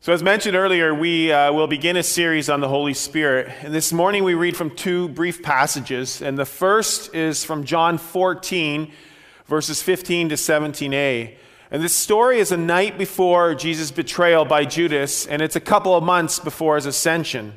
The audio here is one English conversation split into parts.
So, as mentioned earlier, we uh, will begin a series on the Holy Spirit. And this morning we read from two brief passages. And the first is from John 14, verses 15 to 17a. And this story is a night before Jesus' betrayal by Judas, and it's a couple of months before his ascension,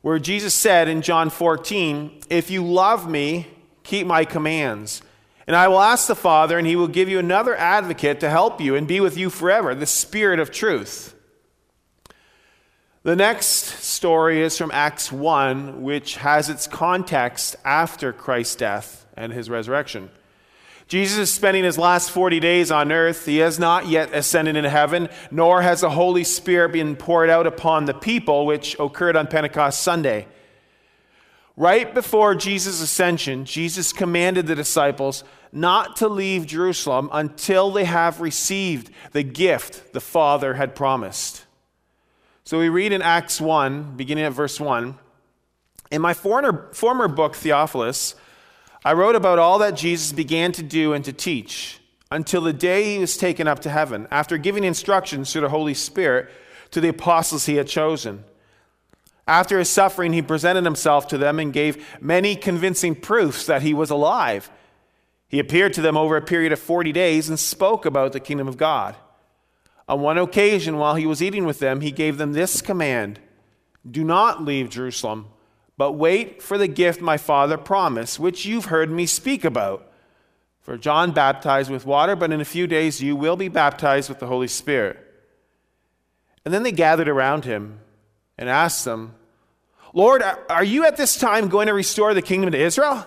where Jesus said in John 14, If you love me, keep my commands. And I will ask the Father, and he will give you another advocate to help you and be with you forever, the Spirit of truth. The next story is from Acts 1, which has its context after Christ's death and his resurrection. Jesus is spending his last 40 days on earth. He has not yet ascended into heaven, nor has the Holy Spirit been poured out upon the people, which occurred on Pentecost Sunday. Right before Jesus' ascension, Jesus commanded the disciples not to leave Jerusalem until they have received the gift the Father had promised. So we read in Acts 1, beginning at verse 1 In my former, former book, Theophilus, I wrote about all that Jesus began to do and to teach until the day he was taken up to heaven, after giving instructions through the Holy Spirit to the apostles he had chosen. After his suffering, he presented himself to them and gave many convincing proofs that he was alive. He appeared to them over a period of 40 days and spoke about the kingdom of God. On one occasion, while he was eating with them, he gave them this command Do not leave Jerusalem, but wait for the gift my father promised, which you've heard me speak about. For John baptized with water, but in a few days you will be baptized with the Holy Spirit. And then they gathered around him and asked him, Lord, are you at this time going to restore the kingdom to Israel?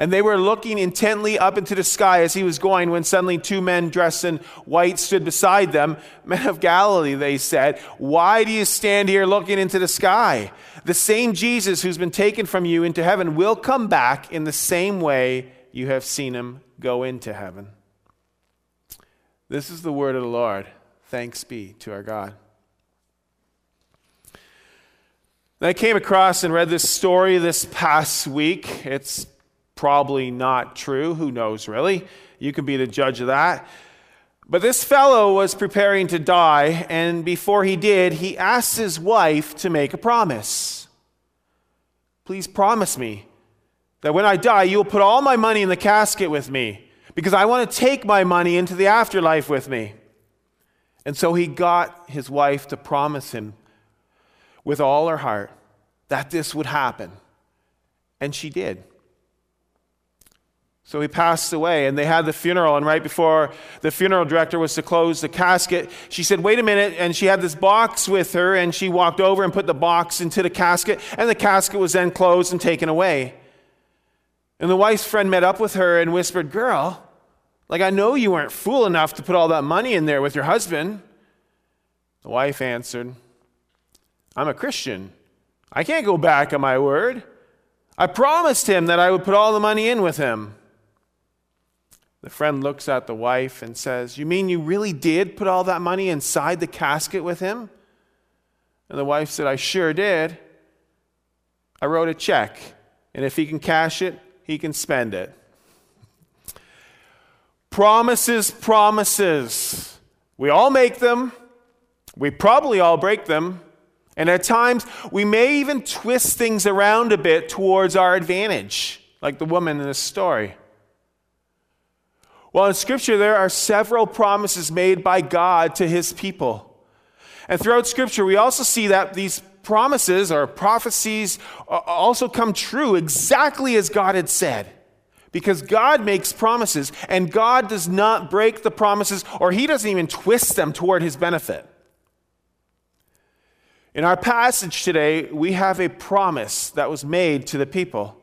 And they were looking intently up into the sky as he was going when suddenly two men dressed in white stood beside them. Men of Galilee, they said, why do you stand here looking into the sky? The same Jesus who's been taken from you into heaven will come back in the same way you have seen him go into heaven. This is the word of the Lord. Thanks be to our God. I came across and read this story this past week. It's probably not true. Who knows, really? You can be the judge of that. But this fellow was preparing to die, and before he did, he asked his wife to make a promise. Please promise me that when I die, you'll put all my money in the casket with me, because I want to take my money into the afterlife with me. And so he got his wife to promise him with all her heart that this would happen. And she did. So he passed away, and they had the funeral. And right before the funeral director was to close the casket, she said, Wait a minute. And she had this box with her, and she walked over and put the box into the casket, and the casket was then closed and taken away. And the wife's friend met up with her and whispered, Girl, like I know you weren't fool enough to put all that money in there with your husband. The wife answered, I'm a Christian. I can't go back on my word. I promised him that I would put all the money in with him. The friend looks at the wife and says, You mean you really did put all that money inside the casket with him? And the wife said, I sure did. I wrote a check, and if he can cash it, he can spend it. Promises, promises. We all make them. We probably all break them. And at times, we may even twist things around a bit towards our advantage, like the woman in this story. Well, in Scripture, there are several promises made by God to his people. And throughout Scripture, we also see that these promises or prophecies also come true exactly as God had said. Because God makes promises, and God does not break the promises, or He doesn't even twist them toward His benefit. In our passage today, we have a promise that was made to the people.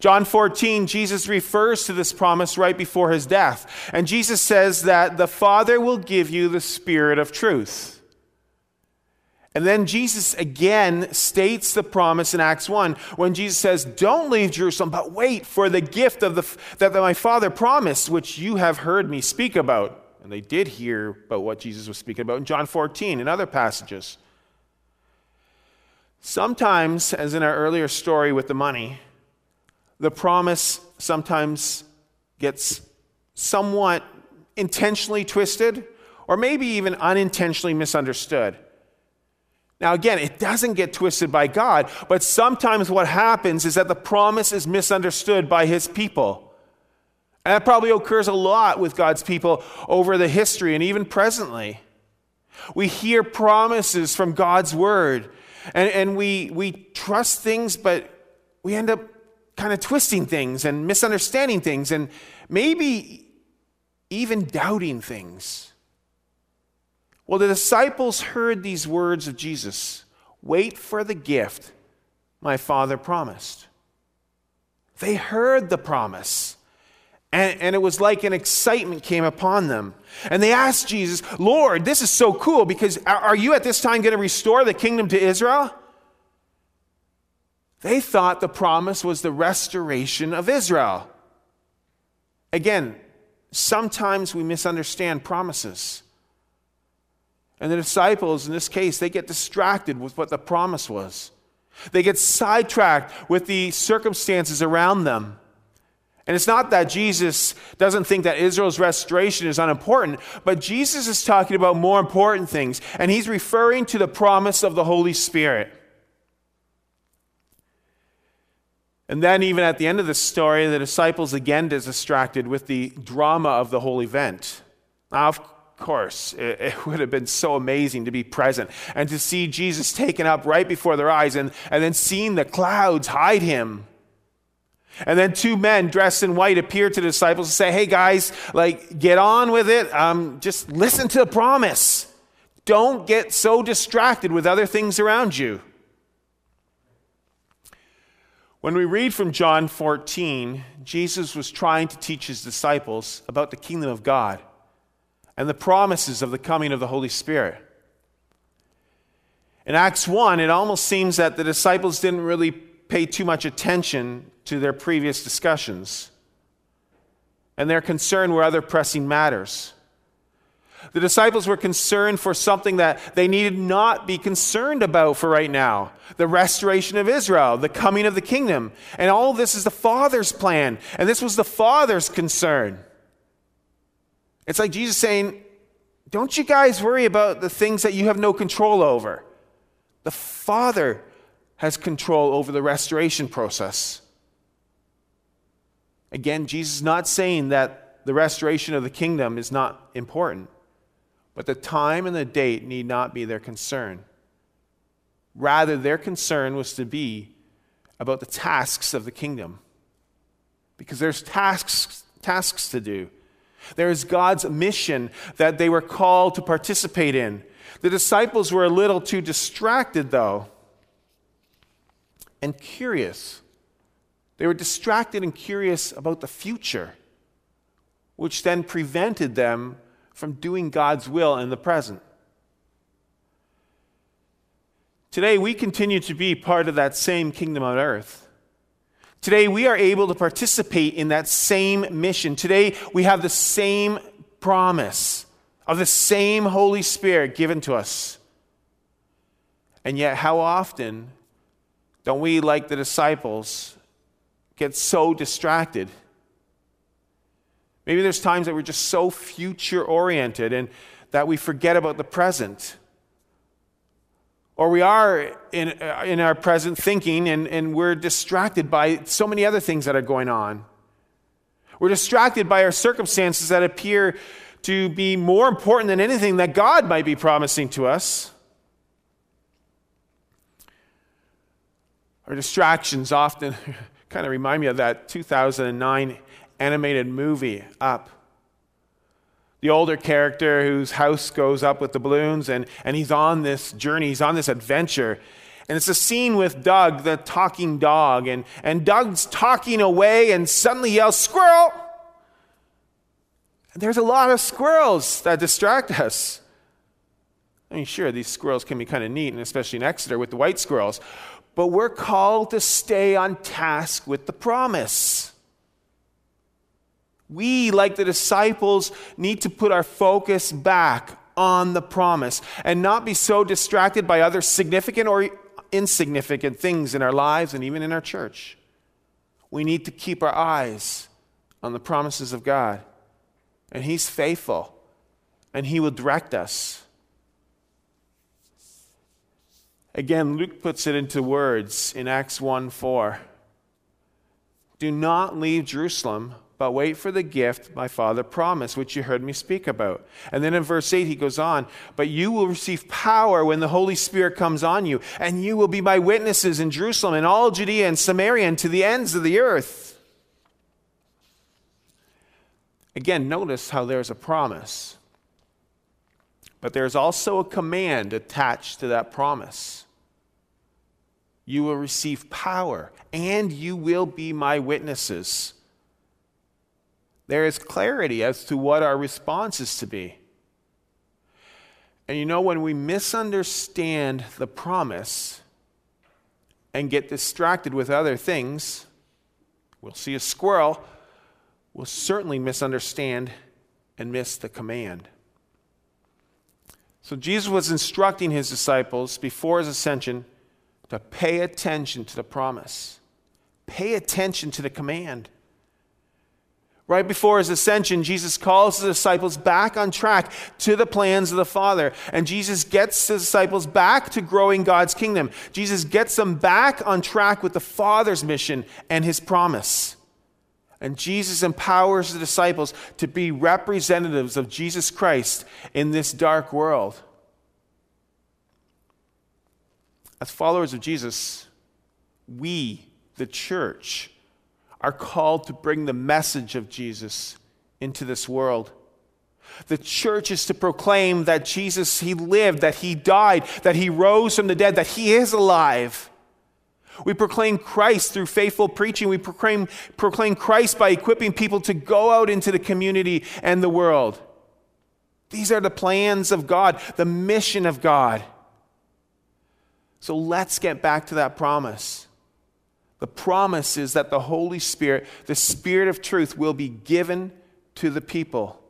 John 14, Jesus refers to this promise right before his death. And Jesus says that the Father will give you the Spirit of truth. And then Jesus again states the promise in Acts 1 when Jesus says, Don't leave Jerusalem, but wait for the gift of the, that my Father promised, which you have heard me speak about. And they did hear about what Jesus was speaking about in John 14 and other passages. Sometimes, as in our earlier story with the money, the promise sometimes gets somewhat intentionally twisted or maybe even unintentionally misunderstood. Now, again, it doesn't get twisted by God, but sometimes what happens is that the promise is misunderstood by his people. And that probably occurs a lot with God's people over the history and even presently. We hear promises from God's word, and, and we, we trust things, but we end up kind of twisting things and misunderstanding things and maybe even doubting things. Well, the disciples heard these words of Jesus Wait for the gift my Father promised. They heard the promise. And, and, it was like an excitement came upon them. And they asked Jesus, Lord, this is so cool because are you at this time going to restore the kingdom to Israel? They thought the promise was the restoration of Israel. Again, sometimes we misunderstand promises. And the disciples, in this case, they get distracted with what the promise was. They get sidetracked with the circumstances around them. And it's not that Jesus doesn't think that Israel's restoration is unimportant, but Jesus is talking about more important things. And he's referring to the promise of the Holy Spirit. And then, even at the end of the story, the disciples again get distracted with the drama of the whole event. Now, of course, it, it, would have been so amazing to be present and to see Jesus taken up right before their eyes and, and then seeing the clouds hide him. And then two men dressed in white appear to the disciples and say, Hey guys, like, get on with it. Um, just listen to the promise. Don't get so distracted with other things around you. When we read from John 14, Jesus was trying to teach his disciples about the kingdom of God and the promises of the coming of the Holy Spirit. In Acts 1, it almost seems that the disciples didn't really pay too much attention to their previous discussions, and their concern were other pressing matters. The disciples were concerned for something that they needed not be concerned about for right now the restoration of Israel, the coming of the kingdom. And all this is the Father's plan, and this was the Father's concern. It's like Jesus saying, Don't you guys worry about the things that you have no control over. The Father has control over the restoration process. Again, Jesus is not saying that the restoration of the kingdom is not important. But the time and the date need not be their concern. Rather, their concern was to be about the tasks of the kingdom. Because there's tasks, tasks to do. There is God's mission that they were called to participate in. The disciples were a little too distracted, though, and curious. They were distracted and curious about the future, which then prevented them from doing God's will in the present. Today, we continue to be part of that same kingdom on earth. Today, we are able to participate in that same mission. Today, we have the same promise of the same Holy Spirit given to us. And yet, how often don't we, like the disciples, get so distracted? Maybe there's times that we're just so future oriented and that we forget about the present. Or we are in, uh, in our present thinking and, and we're distracted by so many other things that are going on. We're distracted by our circumstances that appear to be more important than anything that God might be promising to us. Our distractions often kind of remind me of that 2009 animated movie up. The older character whose house goes up with the balloons, and, and he's on this journey, he's on this adventure. And it's a scene with Dug, the talking dog, and, and Dug's talking away and suddenly yells, Squirrel! And there's a lot of squirrels that distract us. I mean, sure, these squirrels can be kind of neat, and especially in Exeter with the white squirrels, but we're called to stay on task with the promise. We, like the disciples, need to put our focus back on the promise and not be so distracted by other significant or insignificant things in our lives and even in our church. We need to keep our eyes on the promises of God. And He's faithful, and He will direct us. Again, Luke puts it into words in Acts 1 4. Do not leave Jerusalem, but wait for the gift my father promised, which you heard me speak about. And then in verse 8, he goes on, But you will receive power when the Holy Spirit comes on you, and you will be my witnesses in Jerusalem and all Judea and Samaria and to the ends of the earth. Again, notice how there's a promise, but there's also a command attached to that promise you will receive power, and you will be my witnesses. There is clarity as to what our response is to be. And you know, when we misunderstand the promise and get distracted with other things, we'll see a squirrel, we'll certainly misunderstand and miss the command. So Jesus was instructing his disciples before his ascension to pay attention to the promise, pay attention to the command. Right before his ascension, Jesus calls the disciples back on track to the plans of the Father. And Jesus gets the disciples back to growing God's kingdom. Jesus gets them back on track with the Father's mission and his promise. And Jesus empowers the disciples to be representatives of Jesus Christ in this dark world. as followers of Jesus, we, the church, are called to bring the message of Jesus into this world. The church is to proclaim that Jesus, He lived, that He died, that He rose from the dead, that He is alive. We proclaim Christ through faithful preaching. We proclaim, proclaim Christ by equipping people to go out into the community and the world. These are the plans of God, the mission of God. So let's get back to that promise. The promise is that the Holy Spirit, the Spirit of truth, will be given to the people.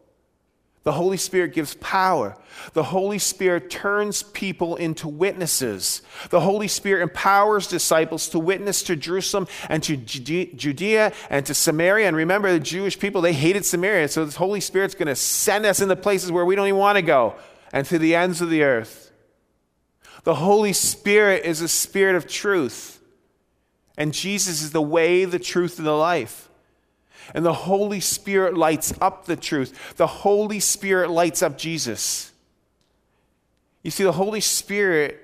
The Holy Spirit gives power. The Holy Spirit turns people into witnesses. The Holy Spirit empowers disciples to witness to Jerusalem and to Judea and to Samaria. And remember, the Jewish people, they hated Samaria. So the Holy Spirit's going to send us into places where we don't even want to go and to the ends of the earth. The Holy Spirit is a spirit of truth. And Jesus is the way, the truth, and the life. And the Holy Spirit lights up the truth. The Holy Spirit lights up Jesus. You see, the Holy Spirit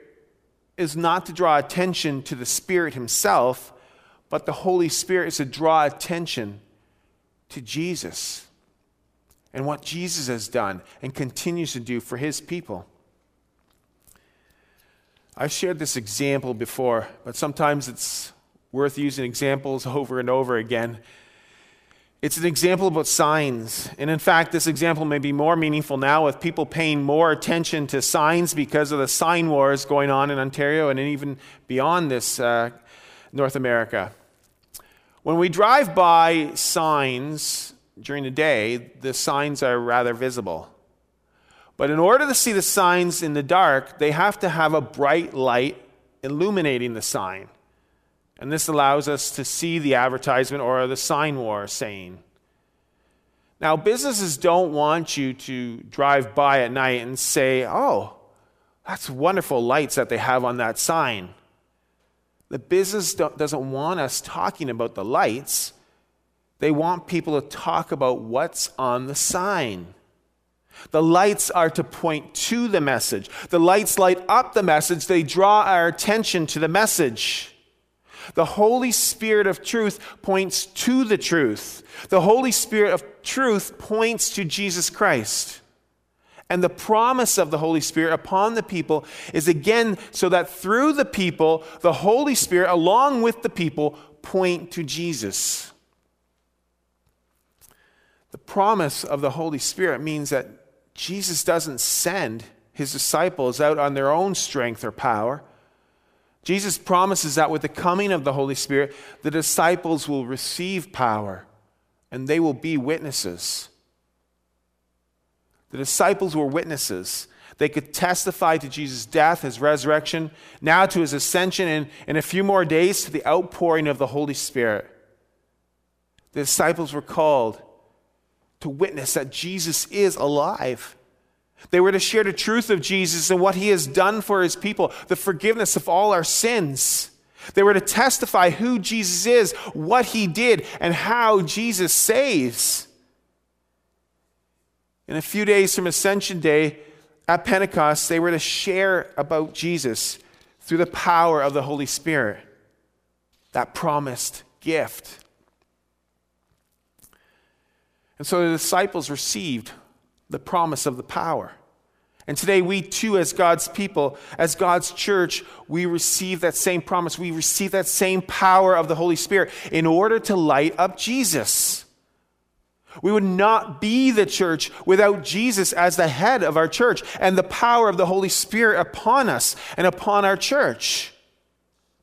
is not to draw attention to the Spirit Himself, but the Holy Spirit is to draw attention to Jesus and what Jesus has done and continues to do for His people. I've shared this example before, but sometimes it's worth using examples over and over again. It's an example about signs. And in fact, this example may be more meaningful now with people paying more attention to signs because of the sign wars going on in Ontario and even beyond this, uh, North America. When we drive by signs during the day, the signs are rather visible. But in order to see the signs in the dark, they have to have a bright light illuminating the sign. And this allows us to see the advertisement or the sign war saying. Now, businesses don't want you to drive by at night and say, oh, that's wonderful lights that they have on that sign. The business doesn't want us talking about the lights, they want people to talk about what's on the sign. The lights are to point to the message. The lights light up the message, they draw our attention to the message. The Holy Spirit of truth points to the truth. The Holy Spirit of truth points to Jesus Christ. And the promise of the Holy Spirit upon the people is again so that through the people, the Holy Spirit, along with the people, point to Jesus. The promise of the Holy Spirit means that Jesus doesn't send his disciples out on their own strength or power. Jesus promises that with the coming of the Holy Spirit, the disciples will receive power and they will be witnesses. The disciples were witnesses. They could testify to Jesus' death, his resurrection, now to his ascension, and in a few more days to the outpouring of the Holy Spirit. The disciples were called to witness that Jesus is alive. They were to share the truth of Jesus and what he has done for his people, the forgiveness of all our sins. They were to testify who Jesus is, what he did, and how Jesus saves. In a few days from Ascension Day, at Pentecost, they were to share about Jesus through the power of the Holy Spirit, that promised gift. And so the disciples received the promise of the power. And today, we too, as God's people, as God's church, we receive that same promise. We receive that same power of the Holy Spirit in order to light up Jesus. We would not be the church without Jesus as the head of our church and the power of the Holy Spirit upon us and upon our church.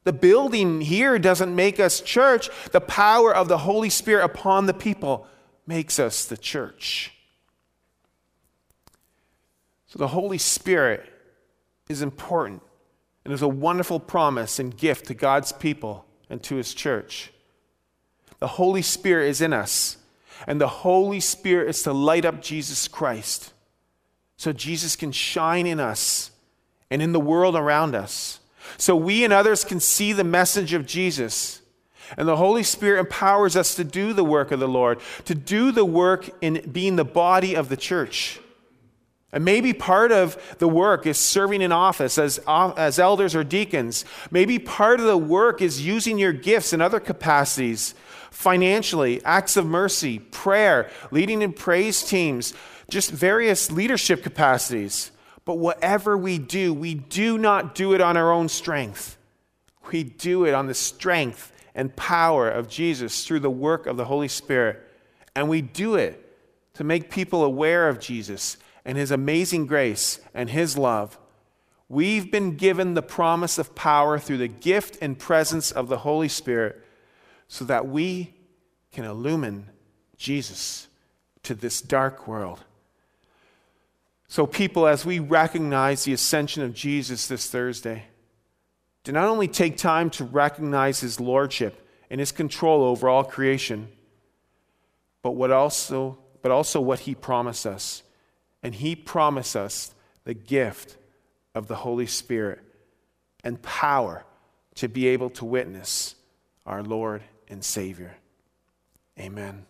The building here doesn't make us church. The power of the Holy Spirit upon the people makes us the church. So the Holy Spirit is important and is a wonderful promise and gift to God's people and to his church. The Holy Spirit is in us and the Holy Spirit is to light up Jesus Christ so Jesus can shine in us and in the world around us. So we and others can see the message of Jesus. And the Holy Spirit empowers us to do the work of the Lord, to do the work in being the body of the church. And maybe part of the work is serving in office as, as elders or deacons. Maybe part of the work is using your gifts in other capacities financially, acts of mercy, prayer, leading in praise teams, just various leadership capacities. But whatever we do, we do not do it on our own strength. We do it on the strength and power of Jesus through the work of the Holy Spirit. And we do it to make people aware of Jesus and his amazing grace and his love. We've been given the promise of power through the gift and presence of the Holy Spirit so that we can illumine Jesus to this dark world. So, people, as we recognize the ascension of Jesus this Thursday, to not only take time to recognize his lordship and his control over all creation, but what also, but also what he promised us. And he promised us the gift of the Holy Spirit and power to be able to witness our Lord and Savior. Amen.